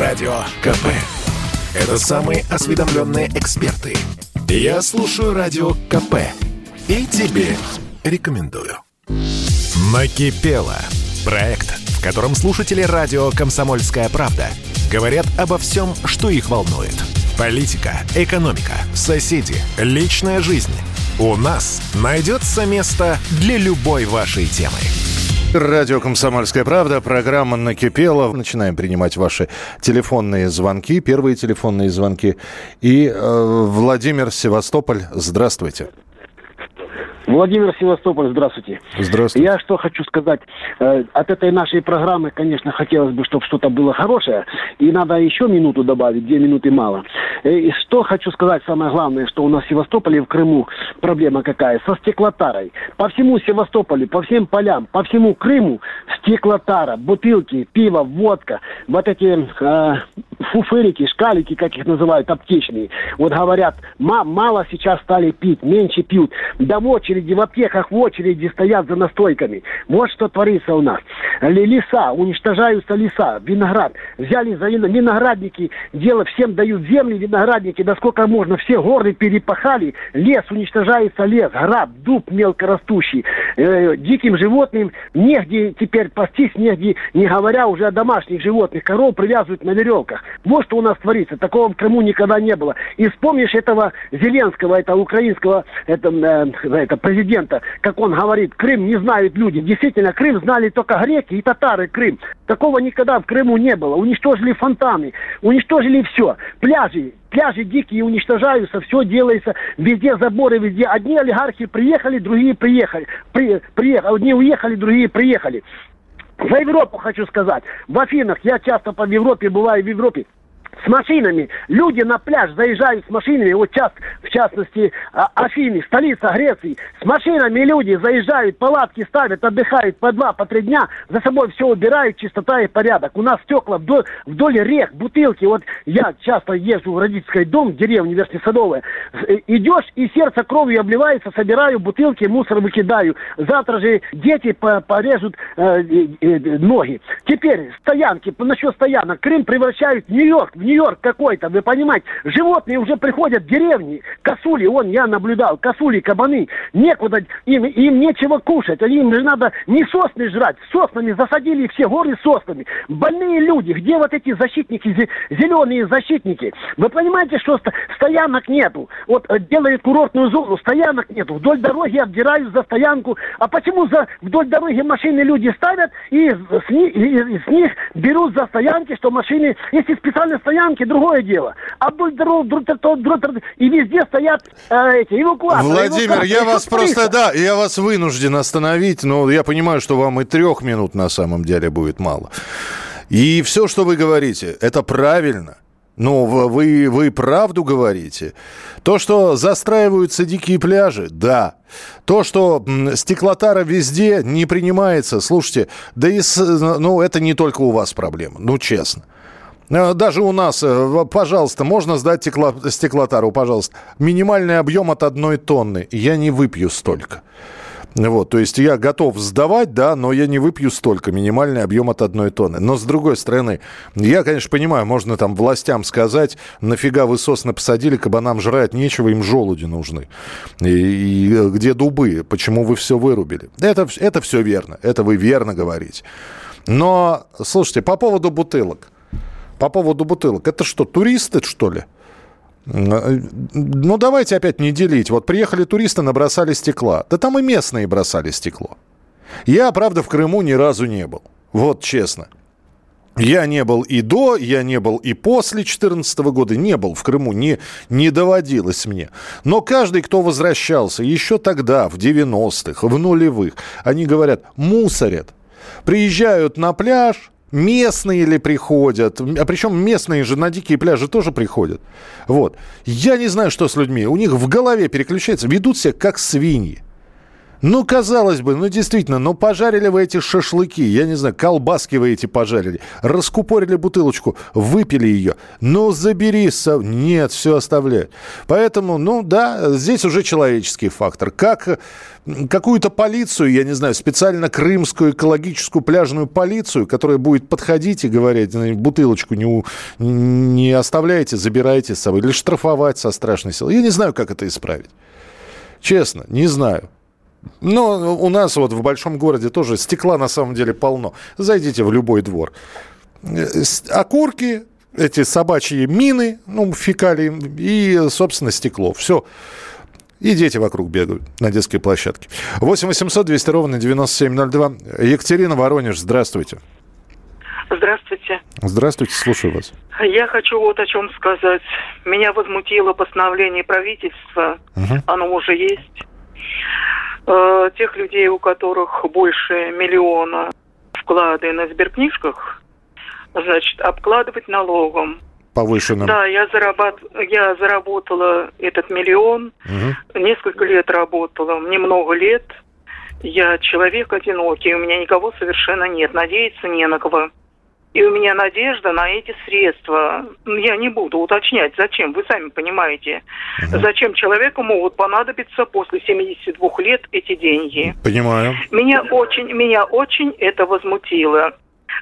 Радио КП. Это самые осведомленные эксперты. Я слушаю Радио КП. И тебе рекомендую. Накипело. Проект, в котором слушатели радио «Комсомольская правда» говорят обо всем, что их волнует. Политика, экономика, соседи, личная жизнь. У нас найдется место для любой вашей темы. Радио «Комсомольская правда», программа «Накипела». Начинаем принимать ваши телефонные звонки, первые телефонные звонки. И э, Владимир Севастополь, здравствуйте. Владимир Севастополь, здравствуйте. Здравствуйте. Я что хочу сказать. Э, от этой нашей программы, конечно, хотелось бы, чтобы что-то было хорошее. И надо еще минуту добавить, две минуты мало. Э, и что хочу сказать, самое главное, что у нас в Севастополе, в Крыму проблема какая? Со стеклотарой. По всему Севастополю, по всем полям, по всему Крыму стеклотара, бутылки, пиво, водка, вот эти э, фуфырики, шкалики, как их называют, аптечные. Вот говорят, мало сейчас стали пить, меньше пьют. Да в очереди, в аптеках в очереди стоят за настойками. Вот что творится у нас. Леса, уничтожаются леса, виноград. Взяли за виноградники, дело всем дают земли, виноградники, да сколько можно. Все горы перепахали, лес, уничтожается лес, граб, дуб мелкорастущий. Э, диким животным негде теперь пастись, негде, не говоря уже о домашних животных. Коров привязывают на веревках. Вот что у нас творится. Такого в Крыму никогда не было. И вспомнишь этого Зеленского, этого украинского это, э, это, президента, как он говорит, Крым не знают люди. Действительно, Крым знали только греки и татары Крым. Такого никогда в Крыму не было. Уничтожили фонтаны, уничтожили все. Пляжи, пляжи дикие уничтожаются, все делается, везде заборы, везде. Одни олигархи приехали, другие приехали. При, приехали одни уехали, другие приехали. За Европу хочу сказать. В Афинах, я часто по Европе бываю в Европе, с машинами. Люди на пляж заезжают с машинами, вот час, в частности, а, Афины, столица Греции. С машинами люди заезжают, палатки ставят, отдыхают по два, по три дня, за собой все убирают, чистота и порядок. У нас стекла вдоль, вдоль рек, бутылки. Вот я часто езжу в родительский дом, в деревне Верхнесадовая. Э, идешь, и сердце кровью обливается, собираю бутылки, мусор выкидаю. Завтра же дети порежут э, э, ноги. Теперь стоянки, насчет стоянок. Крым превращают в Нью-Йорк, в Нью-Йорк какой-то, вы понимаете. Животные уже приходят в деревни, косули, вон я наблюдал, косули, кабаны, некуда, им, им нечего кушать, им же надо не сосны жрать, соснами засадили все горы соснами. Больные люди, где вот эти защитники, зеленые защитники? Вы понимаете, что стоянок нету? Вот э, делают курортную зону, стоянок нету, вдоль дороги обдирают за стоянку. А почему за вдоль дороги машины люди ставят и с, них, и, с них берут за стоянки, что машины, если специально стоянки, другое дело. А вдоль дорог, и везде стоят э, эти эвакуаторы. Владимир, эвакуаторы. я вас просто, да, я вас вынужден остановить, но я понимаю, что вам и трех минут на самом деле будет мало. И все, что вы говорите, это правильно. Ну, вы, вы правду говорите. То, что застраиваются дикие пляжи, да. То, что стеклотара везде не принимается, слушайте, да и, ну, это не только у вас проблема, ну, честно. Э, даже у нас, э, пожалуйста, можно сдать стекло, стеклотару, пожалуйста. Минимальный объем от одной тонны. Я не выпью столько. Вот, то есть я готов сдавать, да, но я не выпью столько, минимальный объем от одной тонны. Но с другой стороны, я, конечно, понимаю, можно там властям сказать, нафига вы сосны посадили, кабанам жрать нечего, им желуди нужны. И, и где дубы, почему вы все вырубили? Это, это все верно, это вы верно говорите. Но, слушайте, по поводу бутылок – по поводу бутылок. Это что, туристы, что ли? Ну, давайте опять не делить. Вот приехали туристы, набросали стекла. Да там и местные бросали стекло. Я, правда, в Крыму ни разу не был. Вот честно. Я не был и до, я не был и после 2014 года, не был в Крыму, не, не доводилось мне. Но каждый, кто возвращался еще тогда, в 90-х, в нулевых, они говорят, мусорят. Приезжают на пляж, Местные ли приходят? А причем местные же на дикие пляжи тоже приходят. Вот. Я не знаю, что с людьми. У них в голове переключается. Ведут себя как свиньи. Ну, казалось бы, ну, действительно, ну, пожарили вы эти шашлыки, я не знаю, колбаски вы эти пожарили, раскупорили бутылочку, выпили ее. Ну, забери, со... нет, все оставляют. Поэтому, ну, да, здесь уже человеческий фактор. Как какую-то полицию, я не знаю, специально крымскую экологическую пляжную полицию, которая будет подходить и говорить, бутылочку не, не оставляйте, забирайте с собой, или штрафовать со страшной силой. Я не знаю, как это исправить. Честно, не знаю. Но у нас вот в большом городе тоже стекла на самом деле полно. Зайдите в любой двор. Э, окурки, эти собачьи мины, ну, фекалии и, собственно, стекло. Все. И дети вокруг бегают на детской площадке. 8 800 200 ровно 9702. Екатерина Воронеж, здравствуйте. Здравствуйте. Здравствуйте, слушаю вас. Я хочу вот о чем сказать. Меня возмутило постановление правительства. Угу. Оно уже есть э, тех людей, у которых больше миллиона вклады на сберкнижках, значит, обкладывать налогом. Повышенным. Да, я, зарабат... я заработала этот миллион, угу. несколько лет работала, мне много лет. Я человек одинокий, у меня никого совершенно нет, надеяться не на кого. И у меня надежда на эти средства. Я не буду уточнять, зачем, вы сами понимаете. Угу. Зачем человеку могут понадобиться после 72 лет эти деньги. Понимаю. Меня очень, меня очень это возмутило.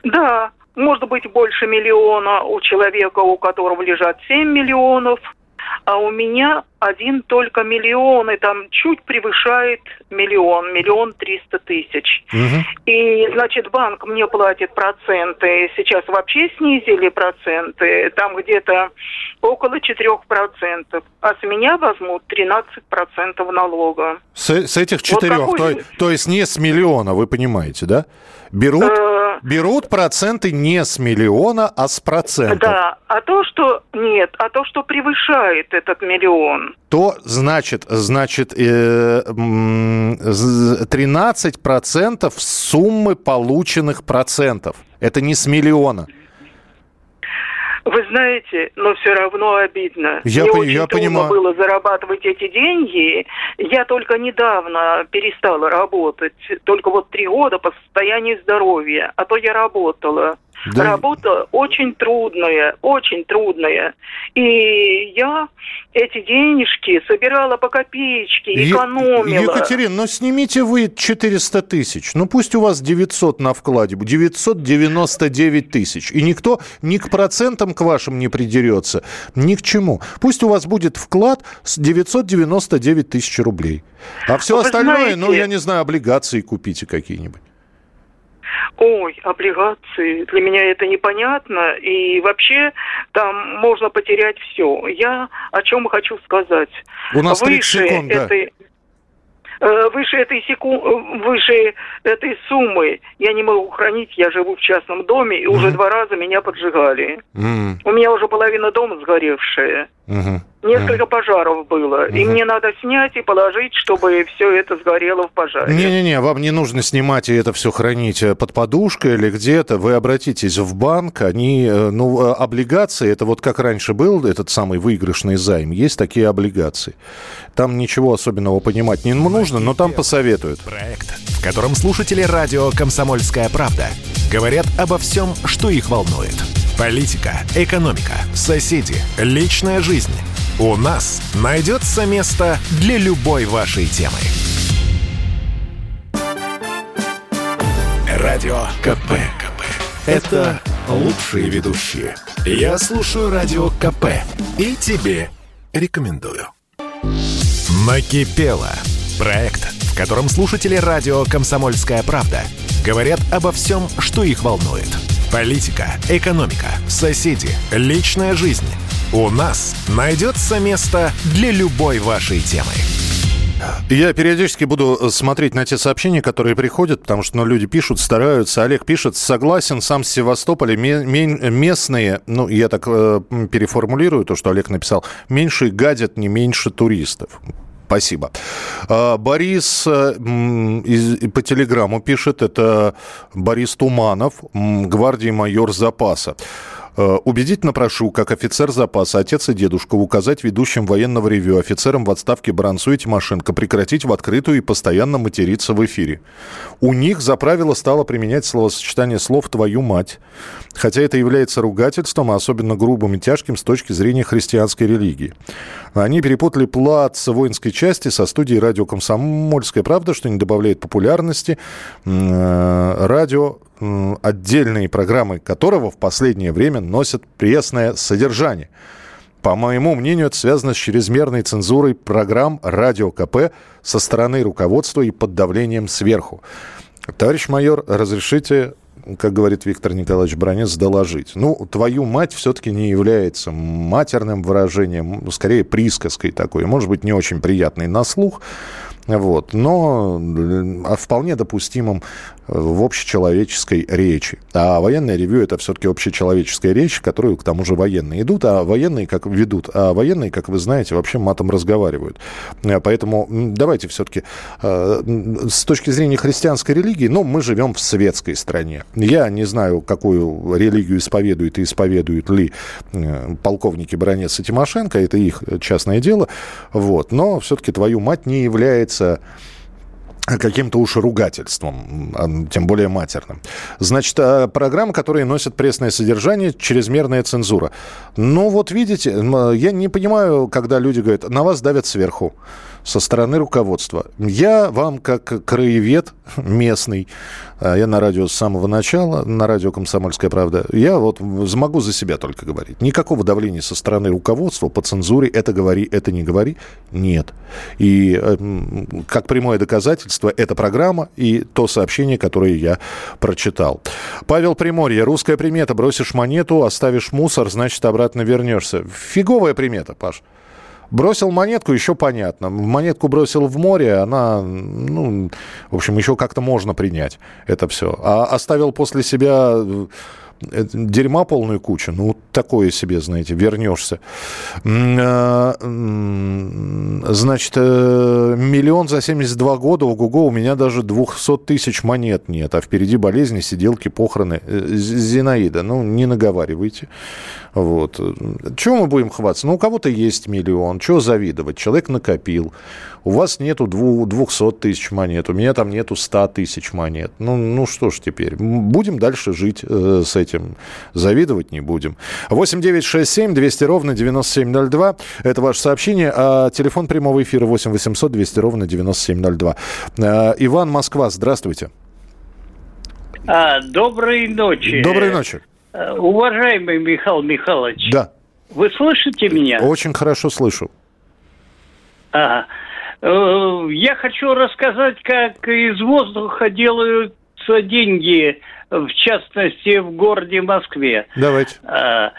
Да, может быть больше миллиона у человека, у которого лежат 7 миллионов – а у меня один только миллион, и там чуть превышает миллион, миллион триста тысяч. Угу. И, значит, банк мне платит проценты, сейчас вообще снизили проценты, там где-то около четырех процентов, а с меня возьмут 13 процентов налога. С, с этих четырех, вот какой... то, то есть не с миллиона, вы понимаете, да? Берут, э... берут проценты не с миллиона, а с процентов. Да, а то, что нет, а то, что превышает этот миллион. То значит, значит, э, 13% суммы полученных процентов. Это не с миллиона. Вы знаете, но все равно обидно. Я, Мне по- очень я трудно понимаю. было зарабатывать эти деньги. Я только недавно перестала работать. Только вот три года по состоянию здоровья. А то я работала. Да. Работа очень трудная, очень трудная. И я эти денежки собирала по копеечке, экономила. Екатерина, ну снимите вы 400 тысяч. Ну пусть у вас 900 на вкладе, 999 тысяч. И никто ни к процентам к вашим не придерется, ни к чему. Пусть у вас будет вклад с 999 тысяч рублей. А все Вы остальное, ну, знаете, ну я не знаю, облигации купите какие-нибудь. Ой, облигации, для меня это непонятно, и вообще там можно потерять все. Я о чем хочу сказать. У нас 30 секунд, этой, да. Выше этой, секу... выше этой суммы я не могу хранить, я живу в частном доме, и mm-hmm. уже два раза меня поджигали. Mm-hmm. У меня уже половина дома сгоревшая. Mm-hmm. Несколько mm. пожаров было. Mm-hmm. И мне надо снять и положить, чтобы все это сгорело в пожаре. Не-не-не, вам не нужно снимать и это все хранить э, под подушкой или где-то. Вы обратитесь в банк, они, э, ну, э, облигации, это вот как раньше был этот самый выигрышный займ, есть такие облигации. Там ничего особенного понимать не нужно, но там посоветуют. Проект, в котором слушатели радио «Комсомольская правда» говорят обо всем, что их волнует. Политика, экономика, соседи, личная жизнь – у нас найдется место для любой вашей темы. Радио КП. КП. Это лучшие ведущие. Я слушаю Радио КП и тебе рекомендую. Накипело. Проект, котором слушатели радио «Комсомольская правда» говорят обо всем, что их волнует. Политика, экономика, соседи, личная жизнь – у нас найдется место для любой вашей темы. Я периодически буду смотреть на те сообщения, которые приходят, потому что ну, люди пишут, стараются. Олег пишет, согласен, сам с Севастополя местные, ну, я так э, переформулирую то, что Олег написал, меньше гадят, не меньше туристов. Спасибо. А, Борис э, по телеграмму пишет, это Борис Туманов, гвардии майор запаса. Э, убедительно прошу, как офицер запаса, отец и дедушка, указать ведущим военного ревю, офицерам в отставке Барансу и Тимошенко прекратить в открытую и постоянно материться в эфире. У них за правило стало применять словосочетание слов «твою мать», хотя это является ругательством, а особенно грубым и тяжким с точки зрения христианской религии. Они перепутали плац воинской части со студией радио «Комсомольская правда», что не добавляет популярности. Э, радио отдельные программы которого в последнее время носят пресное содержание. По моему мнению, это связано с чрезмерной цензурой программ «Радио КП» со стороны руководства и под давлением сверху. Товарищ майор, разрешите как говорит Виктор Николаевич Бронец, доложить. Ну, твою мать все-таки не является матерным выражением, ну, скорее присказкой такой, может быть, не очень приятной на слух, вот, но а вполне допустимым в общечеловеческой речи. А военное ревю это все-таки общечеловеческая речь, которую к тому же военные идут, а военные как ведут, а военные, как вы знаете, вообще матом разговаривают. Э, поэтому давайте все-таки э, с точки зрения христианской религии, ну, мы живем в светской стране. Я не знаю, какую религию исповедуют и исповедуют ли э, полковники Бронец и Тимошенко, это их частное дело, вот, но все-таки твою мать не является каким-то уж ругательством, а, тем более матерным. Значит, а, программа, которая носит пресное содержание, чрезмерная цензура. Ну, вот видите, я не понимаю, когда люди говорят, на вас давят сверху со стороны руководства. Я вам, как краевед местный, а, я на радио с самого начала, на радио «Комсомольская правда», я вот могу за себя только говорить. Никакого давления со стороны руководства по цензуре «это говори, это не говори» нет. И э, как прямое доказательство, эта программа и то сообщение, которое я прочитал. Павел Приморье. Русская примета. Бросишь монету, оставишь мусор, значит, обратно вернешься. Фиговая примета, Паш. Бросил монетку, еще понятно. Монетку бросил в море, она, ну, в общем, еще как-то можно принять это все. А оставил после себя э, дерьма полную кучу, ну, такое себе, знаете, вернешься. А, значит, э, миллион за 72 года, ого-го, у меня даже 200 тысяч монет нет, а впереди болезни, сиделки, похороны. Э, Зинаида, ну, не наговаривайте. Вот. Чего мы будем хвастаться? Ну, у кого-то есть миллион. Чего завидовать? Человек накопил. У вас нету 200 тысяч монет. У меня там нету 100 тысяч монет. Ну, ну что ж теперь? Будем дальше жить э, с этим. Завидовать не будем. 8 9 6 7 200 ровно 9702. Это ваше сообщение. А телефон прямого эфира 8 800 200 ровно 9702. Э, Иван, Москва. Здравствуйте. А, доброй ночи. Доброй ночи. Э, уважаемый Михаил Михайлович. Да. Вы слышите меня? Очень хорошо слышу. Ага. Э, я хочу рассказать, как из воздуха делаются деньги, в частности, в городе Москве. Давайте. Э,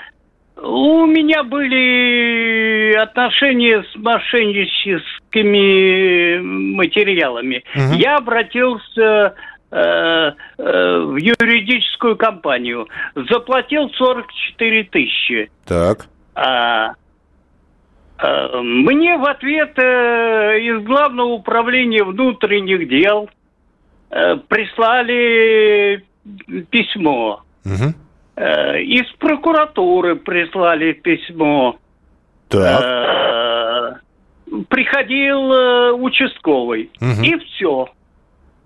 у меня были отношения с мошенническими материалами. Угу. Я обратился Э, э, в юридическую компанию. Заплатил 44 тысячи. Так. А, а, мне в ответ э, из Главного управления внутренних дел э, прислали письмо. Угу. Из прокуратуры прислали письмо. Так. Э, приходил э, участковый. Угу. И все.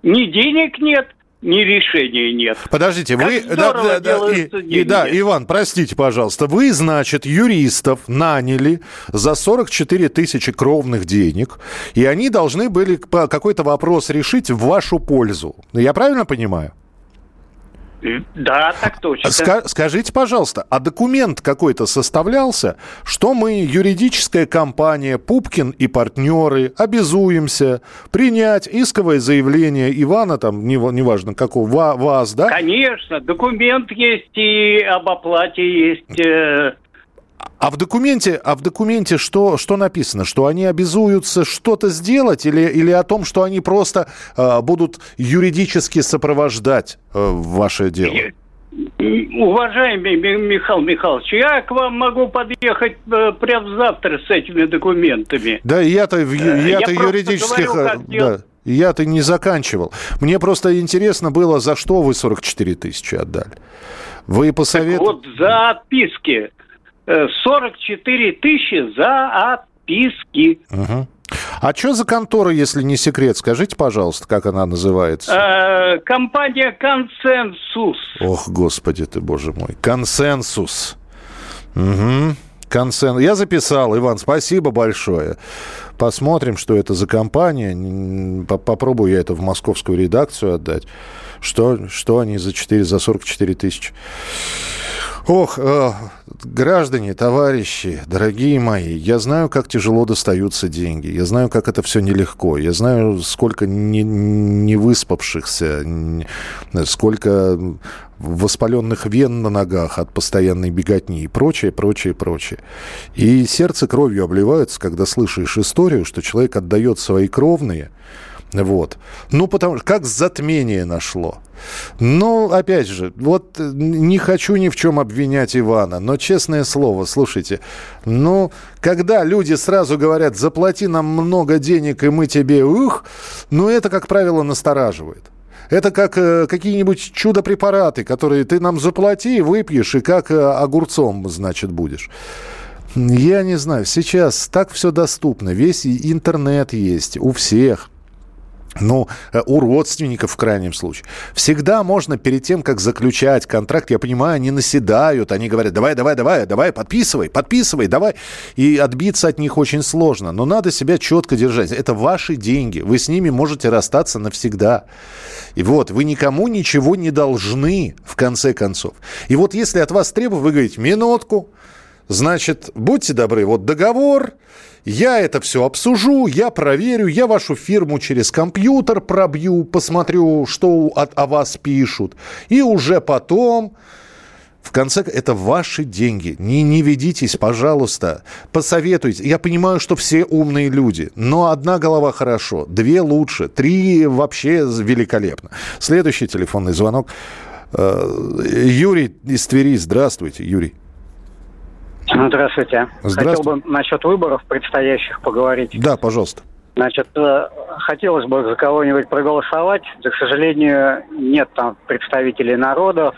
Ни денег нет, ни решения нет. Подождите, как вы... Да, да, да, и, и, да, Иван, простите, пожалуйста. Вы, значит, юристов наняли за 44 тысячи кровных денег, и они должны были какой-то вопрос решить в вашу пользу. Я правильно понимаю? Да, так точно. Ска- скажите, пожалуйста, а документ какой-то составлялся, что мы, юридическая компания Пупкин и партнеры, обязуемся принять исковое заявление Ивана, там, неважно какого, вас, да? Конечно, документ есть и об оплате есть. Э, а в документе, а в документе что, что написано? Что они обязуются что-то сделать или, или о том, что они просто э, будут юридически сопровождать э, ваше дело? Уважаемый Михаил Михайлович, я к вам могу подъехать э, прямо завтра с этими документами. Да, я-то, я-то я юридических... Говорю, да. Я-то не заканчивал. Мне просто интересно было, за что вы 44 тысячи отдали. Вы посоветуете... Вот за отписки. 44 э, тысячи за отписки. Угу. А что за контора, если не секрет? Скажите, пожалуйста, как она называется? Э, компания «Консенсус». Ох, господи ты, боже мой. «Консенсус». Угу. Консен... Я записал, Иван, спасибо большое. Посмотрим, что это за компания. Попробую я это в московскую редакцию отдать. Что, что они за, 4, за 44 тысячи? Ох, э, граждане, товарищи, дорогие мои, я знаю, как тяжело достаются деньги. Я знаю, как это все нелегко. Я знаю, сколько не, не выспавшихся, сколько воспаленных вен на ногах от постоянной беготни и прочее, прочее, прочее. И сердце кровью обливается, когда слышишь историю, что человек отдает свои кровные – вот. Ну, потому что как затмение нашло. Ну, опять же, вот э, не хочу ни в чем обвинять Ивана, но честное слово, слушайте, ну, когда люди сразу говорят, заплати нам много денег, и мы тебе, ух, ну, это, как правило, настораживает. Это как э, какие-нибудь чудо-препараты, которые ты нам заплати, выпьешь, и как э, огурцом, значит, будешь. Я не знаю, сейчас так все доступно, весь интернет есть у всех ну, э, у родственников в крайнем случае. Всегда можно перед тем, как заключать контракт, я понимаю, они наседают, они говорят, давай, давай, давай, давай, подписывай, подписывай, давай. И отбиться от них очень сложно. Но надо себя четко держать. Это ваши деньги. Вы с ними можете расстаться навсегда. И вот, вы никому ничего не должны, в конце концов. И вот если от вас требуют, вы говорите, минутку, значит, будьте добры, вот договор, я это все обсужу, я проверю, я вашу фирму через компьютер пробью, посмотрю, что о, о вас пишут. И уже потом... В конце это ваши деньги. Не, не ведитесь, пожалуйста. Посоветуйте. Я понимаю, что все умные люди, но одна голова хорошо, две лучше, три вообще великолепно. Следующий телефонный звонок. Э, Юрий из Твери. Здравствуйте, Юрий. Здравствуйте. Здравствуйте. Хотел бы насчет выборов предстоящих поговорить. Да, пожалуйста. Значит, э, хотелось бы за кого-нибудь проголосовать, да, к сожалению, нет там представителей народов,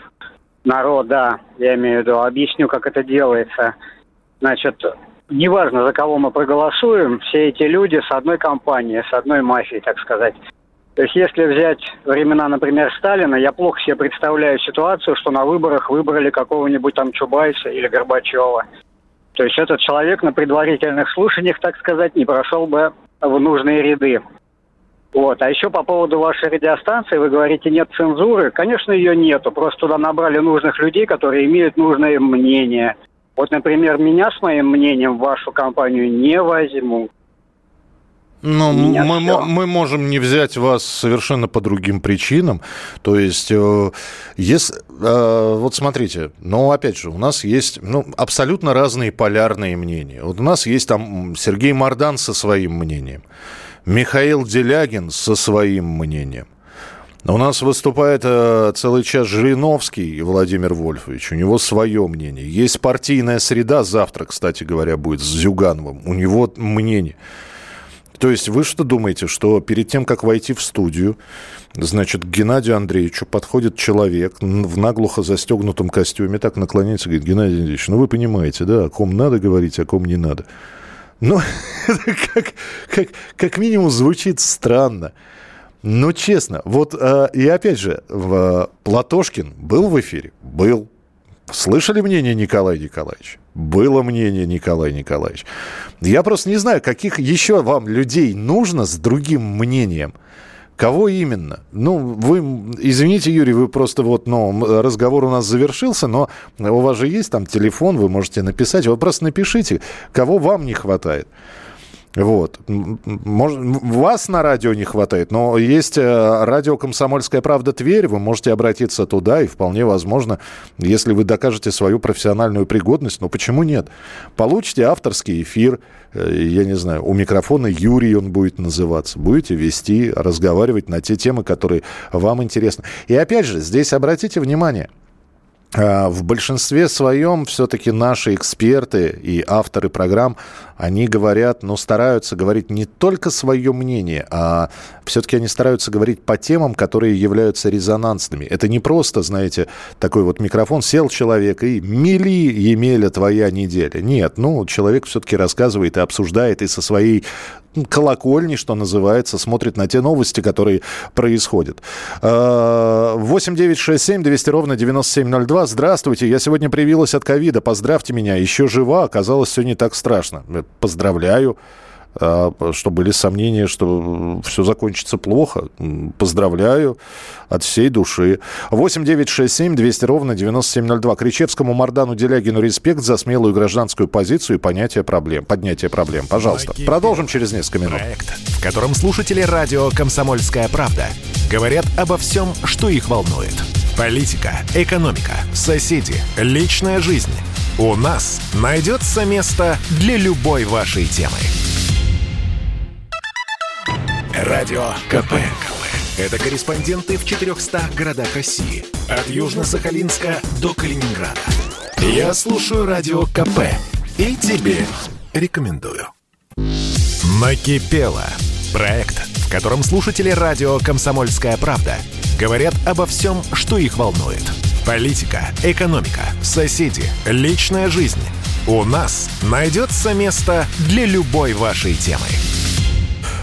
народа, я имею в виду, объясню, как это делается. Значит, неважно, за кого мы проголосуем, все эти люди с одной компанией, с одной мафией, так сказать. То есть если взять времена, например, Сталина, я плохо себе представляю ситуацию, что на выборах выбрали какого-нибудь там Чубайса или Горбачева. То есть этот человек на предварительных слушаниях, так сказать, не прошел бы в нужные ряды. Вот. А еще по поводу вашей радиостанции, вы говорите, нет цензуры. Конечно, ее нету. Просто туда набрали нужных людей, которые имеют нужное мнение. Вот, например, меня с моим мнением в вашу компанию не возьмут. Ну, мы, мы можем не взять вас совершенно по другим причинам. То есть, э, если, э, вот смотрите, ну, опять же, у нас есть ну, абсолютно разные полярные мнения. Вот у нас есть там Сергей Мордан со своим мнением, Михаил Делягин со своим мнением. У нас выступает э, целый час Жириновский Владимир Вольфович. У него свое мнение. Есть партийная среда. Завтра, кстати говоря, будет с Зюгановым. У него мнение. То есть вы что думаете, что перед тем, как войти в студию, значит, к Геннадию Андреевичу подходит человек в наглухо застегнутом костюме, так наклоняется и говорит, Геннадий Андреевич, ну вы понимаете, да, о ком надо говорить, о ком не надо. Ну, это как, как, как минимум звучит странно. Но честно, вот э, и опять же, в, Платошкин был в эфире? Был. Слышали мнение Николая Николаевича? Было мнение Николая Николаевича. Я просто не знаю, каких еще вам людей нужно с другим мнением. Кого именно? Ну, вы, извините, Юрий, вы просто вот, ну, разговор у нас завершился, но у вас же есть там телефон, вы можете написать. Вы просто напишите, кого вам не хватает. Вот. Может, вас на радио не хватает, но есть э, радио «Комсомольская правда» Тверь, вы можете обратиться туда, и вполне возможно, если вы докажете свою профессиональную пригодность, ну почему нет? Получите авторский эфир, э, я не знаю, у микрофона Юрий он будет называться, будете вести, разговаривать на те темы, которые вам интересны. И опять же, здесь обратите внимание – в большинстве своем все-таки наши эксперты и авторы программ, они говорят, но стараются говорить не только свое мнение, а все-таки они стараются говорить по темам, которые являются резонансными. Это не просто, знаете, такой вот микрофон, сел человек и мили, Емеля, твоя неделя. Нет, ну, человек все-таки рассказывает и обсуждает и со своей колокольни, что называется, смотрит на те новости, которые происходят. 8 9 6 7 200 ровно 9702. Здравствуйте, я сегодня привилась от ковида. Поздравьте меня. Еще жива, оказалось, все не так страшно. Поздравляю. А, что были сомнения, что все закончится плохо. Поздравляю от всей души. 8 9 6 7 200 ровно 9702. Кричевскому Мардану Делягину респект за смелую гражданскую позицию и понятие проблем, поднятие проблем. Пожалуйста. Накипи. Продолжим через несколько минут. Проект, в котором слушатели радио «Комсомольская правда» говорят обо всем, что их волнует. Политика, экономика, соседи, личная жизнь. У нас найдется место для любой вашей темы. Радио КП. Это корреспонденты в 400 городах России. От Южно-Сахалинска до Калининграда. Я слушаю Радио КП. И тебе рекомендую. Накипело. Проект, в котором слушатели радио «Комсомольская правда» говорят обо всем, что их волнует. Политика, экономика, соседи, личная жизнь. У нас найдется место для любой вашей темы.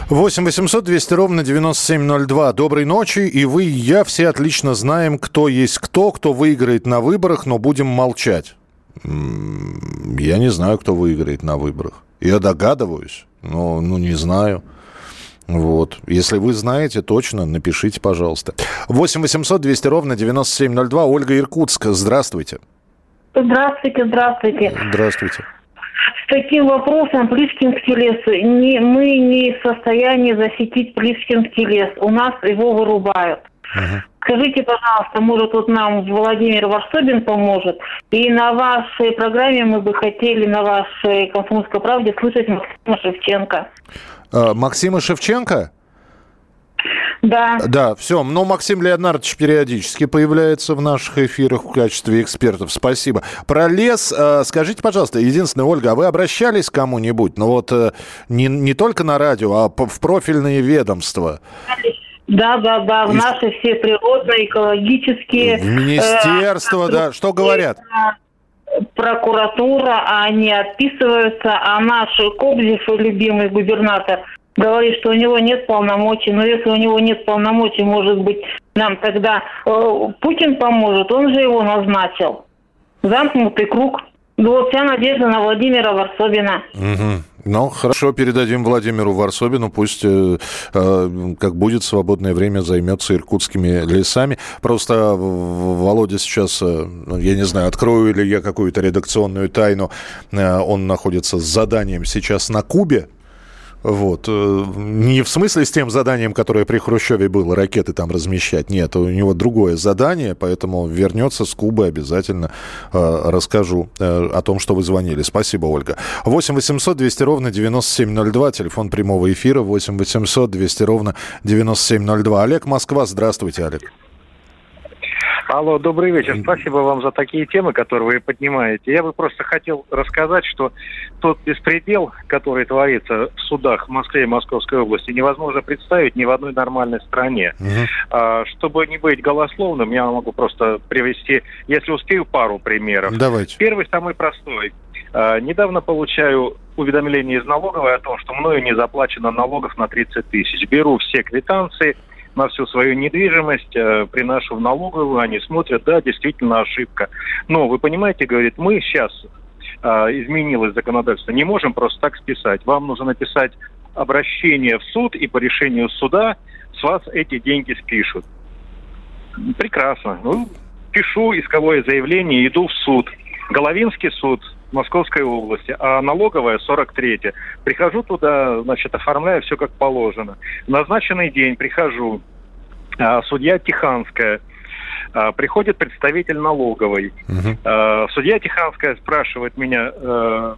8 800 200 ровно 9702. Доброй ночи. И вы, и я все отлично знаем, кто есть кто, кто выиграет на выборах, но будем молчать. Я не знаю, кто выиграет на выборах. Я догадываюсь, но ну, не знаю. Вот. Если вы знаете точно, напишите, пожалуйста. 8 800 200 ровно 9702. Ольга Иркутск, здравствуйте. Здравствуйте, здравствуйте. Здравствуйте таким вопросом Плишкинский лес. Не, мы не в состоянии защитить Плишкинский лес. У нас его вырубают. uh Скажите, пожалуйста, может, вот нам Владимир Варсобин поможет? И на вашей программе мы бы хотели, на вашей «Комсомольской правде» слышать Максима Шевченко. А, Максима Шевченко? Да. Да, все. Но Максим Леонардович периодически появляется в наших эфирах в качестве экспертов. Спасибо. Про лес, э, скажите, пожалуйста, единственное, Ольга, а вы обращались к кому-нибудь? Ну вот э, не, не только на радио, а в профильные ведомства? Да, да, да, в И... наши все природные, экологические. В министерство, э, да. Что говорят? Прокуратура, а они отписываются, а наш Кобзев, любимый губернатор, говорит, что у него нет полномочий. Но если у него нет полномочий, может быть, нам тогда э, Путин поможет, он же его назначил. Замкнутый круг. Вот вся надежда на Владимира Варсобина. Угу. Ну, хорошо, передадим Владимиру Варсобину. Пусть, э, э, как будет свободное время, займется иркутскими лесами. Просто Володя сейчас, э, ну, я не знаю, открою ли я какую-то редакционную тайну. Э, он находится с заданием сейчас на Кубе. Вот. Э, не в смысле с тем заданием, которое при Хрущеве было, ракеты там размещать. Нет, у него другое задание, поэтому вернется с Кубы обязательно э, расскажу э, о том, что вы звонили. Спасибо, Ольга. 8 800 200 ровно 9702, телефон прямого эфира 8 800 200 ровно 9702. Олег Москва, здравствуйте, Олег. Алло, добрый вечер. Спасибо вам за такие темы, которые вы поднимаете. Я бы просто хотел рассказать, что тот беспредел, который творится в судах в Москве и Московской области, невозможно представить ни в одной нормальной стране. Угу. Чтобы не быть голословным, я могу просто привести, если успею, пару примеров. Давайте. Первый, самый простой. А, недавно получаю уведомление из налоговой о том, что мною не заплачено налогов на 30 тысяч. Беру все квитанции – на всю свою недвижимость, э, приношу в налоговую, они смотрят, да, действительно ошибка. Но вы понимаете, говорит, мы сейчас э, изменилось законодательство, не можем просто так списать. Вам нужно написать обращение в суд, и по решению суда с вас эти деньги спишут. Прекрасно. Ну, пишу исковое заявление, иду в суд. Головинский суд Московской области, а налоговая 43-я. Прихожу туда, значит, оформляю все как положено. В назначенный день прихожу, а, судья Тиханская, а, приходит представитель налоговой. Угу. Судья Тиханская спрашивает меня, а,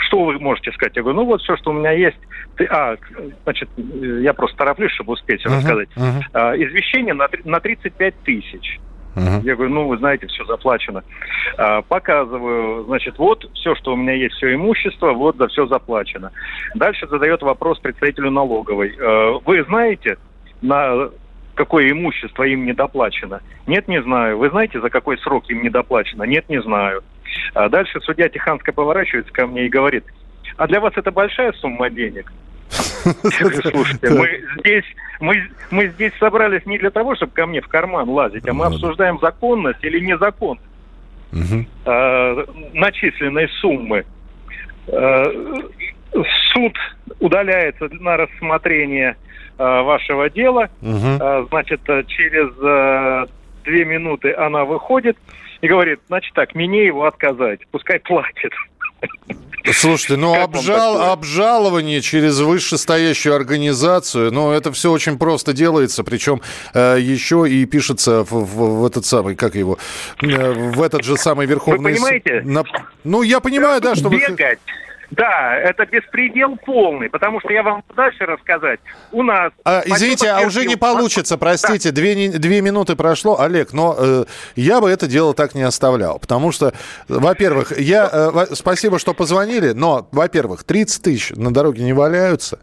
что вы можете сказать? Я говорю, ну вот все, что у меня есть. Ты, а, значит, я просто тороплюсь, чтобы успеть uh-huh, рассказать. Uh-huh. Извещение на, на 35 тысяч. Uh-huh. Я говорю, ну, вы знаете, все заплачено. А, показываю, значит, вот все, что у меня есть, все имущество, вот за все заплачено. Дальше задает вопрос представителю налоговой. А, вы знаете, на какое имущество им недоплачено? Нет, не знаю. Вы знаете, за какой срок им недоплачено? Нет, не знаю. А дальше судья Тиханская поворачивается ко мне и говорит, а для вас это большая сумма денег? Слушайте, мы здесь, мы, мы здесь собрались не для того, чтобы ко мне в карман лазить, а мы ну обсуждаем законность или незаконность э, начисленной суммы. Э, суд удаляется на рассмотрение э, вашего дела. Э, значит, через э, две минуты она выходит и говорит, значит так, мне его отказать, пускай платит. Слушайте, ну обжал, обжалование через вышестоящую организацию, ну это все очень просто делается, причем э, еще и пишется в, в, в этот самый, как его, э, в этот же самый Верховный... Вы понимаете? На... Ну я понимаю, да, что... Бегать. Вы... Да, это беспредел полный, потому что я вам дальше рассказать. У нас... А, извините, а уже не получится, простите, да. две, две минуты прошло, Олег, но э, я бы это дело так не оставлял, потому что, во-первых, я... Э, спасибо, что позвонили, но, во-первых, 30 тысяч на дороге не валяются.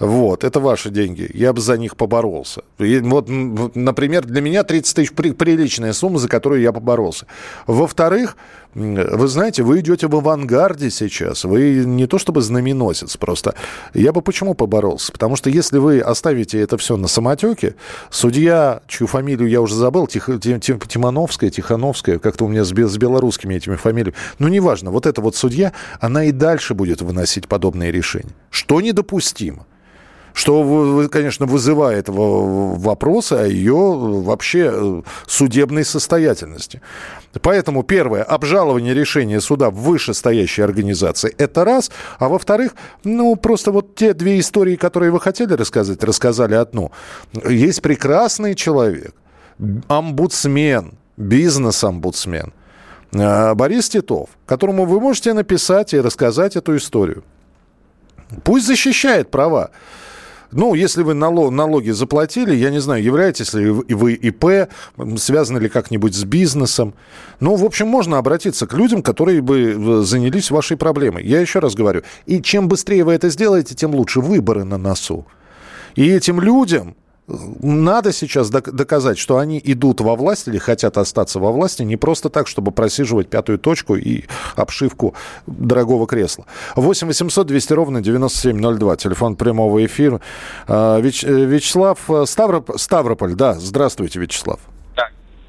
Вот, это ваши деньги. Я бы за них поборолся. И вот, например, для меня 30 тысяч при, приличная сумма, за которую я поборолся. Во-вторых, вы знаете, вы идете в авангарде сейчас. Вы не то чтобы знаменосец, просто я бы почему поборолся? Потому что если вы оставите это все на самотеке, судья, чью фамилию я уже забыл, Тих, Тих, Тимановская, Тихановская, как-то у меня с, с белорусскими этими фамилиями, ну неважно, вот эта вот судья, она и дальше будет выносить подобные решения. Что недопустимо что, конечно, вызывает вопросы о ее вообще э, судебной состоятельности. Поэтому, первое, обжалование решения суда в вышестоящей организации – это раз. А во-вторых, ну, просто вот те две истории, которые вы хотели рассказать, рассказали одну. Есть прекрасный человек, омбудсмен, бизнес-омбудсмен, э, Борис Титов, которому вы можете написать и рассказать эту историю. Пусть защищает права. Ну, если вы налоги заплатили, я не знаю, являетесь ли вы ИП, связаны ли как-нибудь с бизнесом. Ну, в общем, можно обратиться к людям, которые бы э, занялись вашей проблемой. Я еще раз говорю, и чем быстрее вы это сделаете, тем лучше выборы на носу. И этим людям надо сейчас доказать, что они идут во власть или хотят остаться во власти не просто так, чтобы просиживать пятую точку и обшивку дорогого кресла. 8 800 200 ровно 9702, телефон прямого эфира. А, Вяч, э, Вячеслав э, Ставроп... Ставрополь, да, здравствуйте, Вячеслав.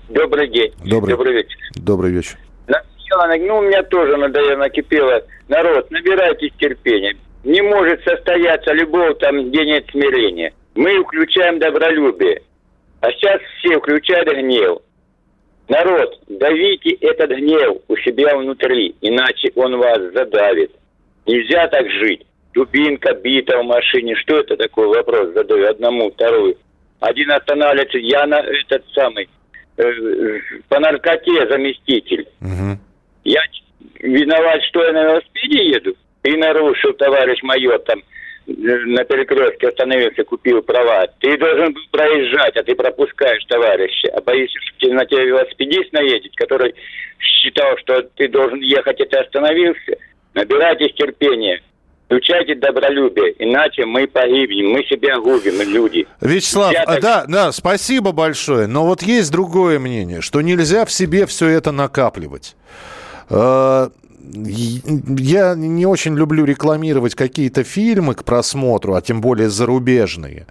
Добрый день. Добрый, добрый вечер. Добрый вечер. Ну, у меня тоже надоело, накипело. Народ, набирайтесь терпения. Не может состояться любого там, где нет смирения мы включаем добролюбие. А сейчас все включают гнев. Народ, давите этот гнев у себя внутри, иначе он вас задавит. Нельзя так жить. Дубинка бита в машине. Что это такой вопрос задаю одному, вторую. Один останавливается, я на этот самый, э, по наркоте заместитель. Угу. Я виноват, что я на велосипеде еду? И нарушил товарищ майор там на перекрестке остановился, купил права, ты должен был проезжать, а ты пропускаешь товарища. А боишься, что на тебя велосипедист наедет, который считал, что ты должен ехать, и ты остановился. Набирайтесь терпения. Включайте добролюбие, иначе мы погибнем, мы себя губим, люди. Вячеслав, так... да, да, спасибо большое. Но вот есть другое мнение, что нельзя в себе все это накапливать. Я не очень люблю рекламировать какие-то фильмы к просмотру, а тем более зарубежные.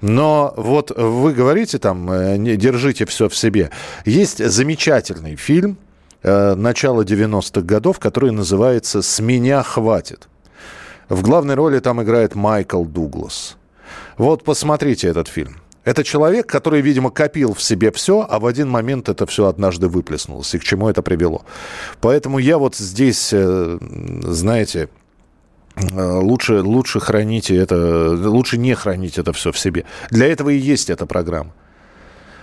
Но вот вы говорите там, э, держите все в себе. Есть замечательный фильм э, начала 90-х годов, который называется «С меня хватит». В главной роли там играет Майкл Дуглас. Вот посмотрите этот фильм. Это человек, который, видимо, копил в себе все, а в один момент это все однажды выплеснулось. И к чему это привело? Поэтому я вот здесь, э, знаете, э, лучше, лучше храните это, лучше не хранить это все в себе. Для этого и есть эта программа.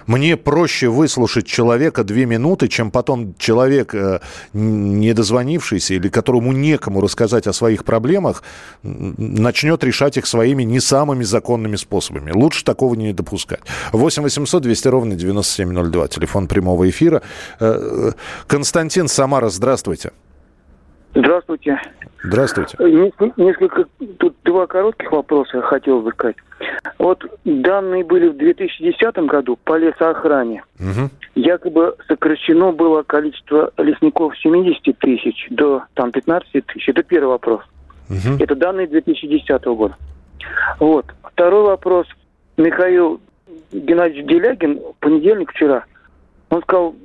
Мне проще выслушать человека две минуты, чем потом человек, э, не дозвонившийся или которому некому рассказать о своих проблемах, начнет решать их своими не самыми законными способами. Лучше такого не допускать. 8 800 200 ровно 9702. Телефон прямого эфира. Э, Константин Самара, здравствуйте. Здравствуйте. Здравствуйте. Несколько, тут два коротких вопроса я хотел бы сказать. Вот данные были в 2010 году по лесоохране. Угу. Якобы сокращено было количество лесников с 70 тысяч до там, 15 тысяч. Это первый вопрос. Угу. Это данные 2010 года. Вот. Второй вопрос. Михаил Геннадьевич Делягин в понедельник вчера, он сказал,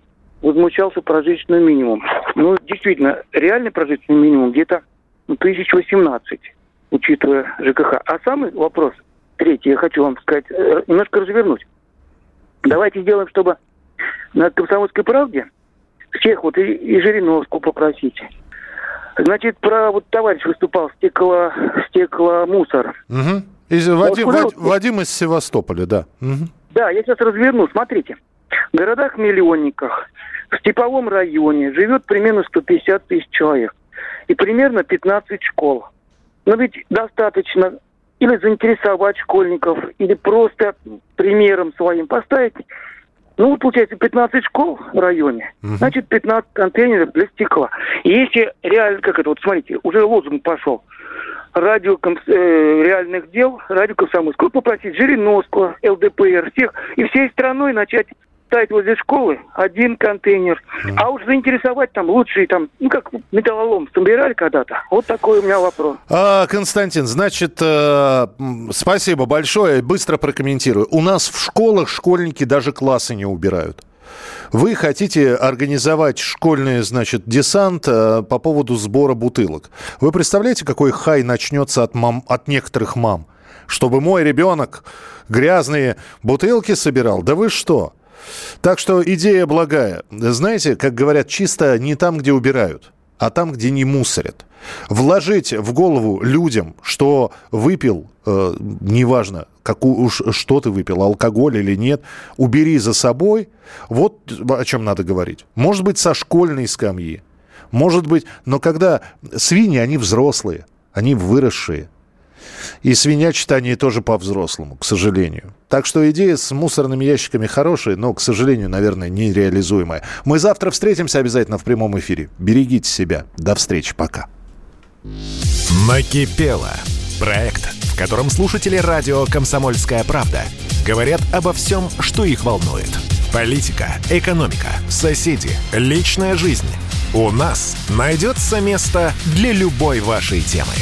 возмущался прожиточный минимум. Ну, действительно, реальный прожиточный минимум где-то 1018, учитывая ЖКХ. А самый вопрос, третий, я хочу вам сказать, э, немножко развернуть. Давайте сделаем, чтобы на «Комсомольской правде» всех вот и, и Жириновскую попросите. Значит, про вот товарищ выступал стекло, стекломусор. Угу. Из, Вадим, Вадим, Вадим из Севастополя, да. Угу. Да, я сейчас разверну. Смотрите. В городах-миллионниках в Степовом районе живет примерно 150 тысяч человек. И примерно 15 школ. Но ведь достаточно или заинтересовать школьников, или просто примером своим поставить. Ну, получается, 15 школ в районе, угу. значит, 15 контейнеров для стекла. И если реально, как это, вот смотрите, уже лозунг пошел. Радио комс, э, реальных дел, радио комсомольского, попросить Жириновского, ЛДПР, всех, и всей страной начать ставить возле школы один контейнер. Mm. А уж заинтересовать там лучшие, там, ну, как металлолом собирали когда-то. Вот такой у меня вопрос. А, Константин, значит, э, спасибо большое. Быстро прокомментирую. У нас в школах школьники даже классы не убирают. Вы хотите организовать школьный, значит, десант э, по поводу сбора бутылок. Вы представляете, какой хай начнется от, мам, от некоторых мам? Чтобы мой ребенок грязные бутылки собирал? Да вы что? Так что идея благая. Знаете, как говорят, чисто не там, где убирают, а там, где не мусорят. Вложить в голову людям, что выпил, э, неважно, какую, уж, что ты выпил, алкоголь или нет, убери за собой. Вот о чем надо говорить. Может быть, со школьной скамьи. Может быть, но когда свиньи, они взрослые, они выросшие. И свинячат они тоже по-взрослому, к сожалению. Так что идея с мусорными ящиками хорошая, но, к сожалению, наверное, нереализуемая. Мы завтра встретимся обязательно в прямом эфире. Берегите себя. До встречи. Пока. Накипело. Проект, в котором слушатели радио «Комсомольская правда» говорят обо всем, что их волнует. Политика, экономика, соседи, личная жизнь. У нас найдется место для любой вашей темы.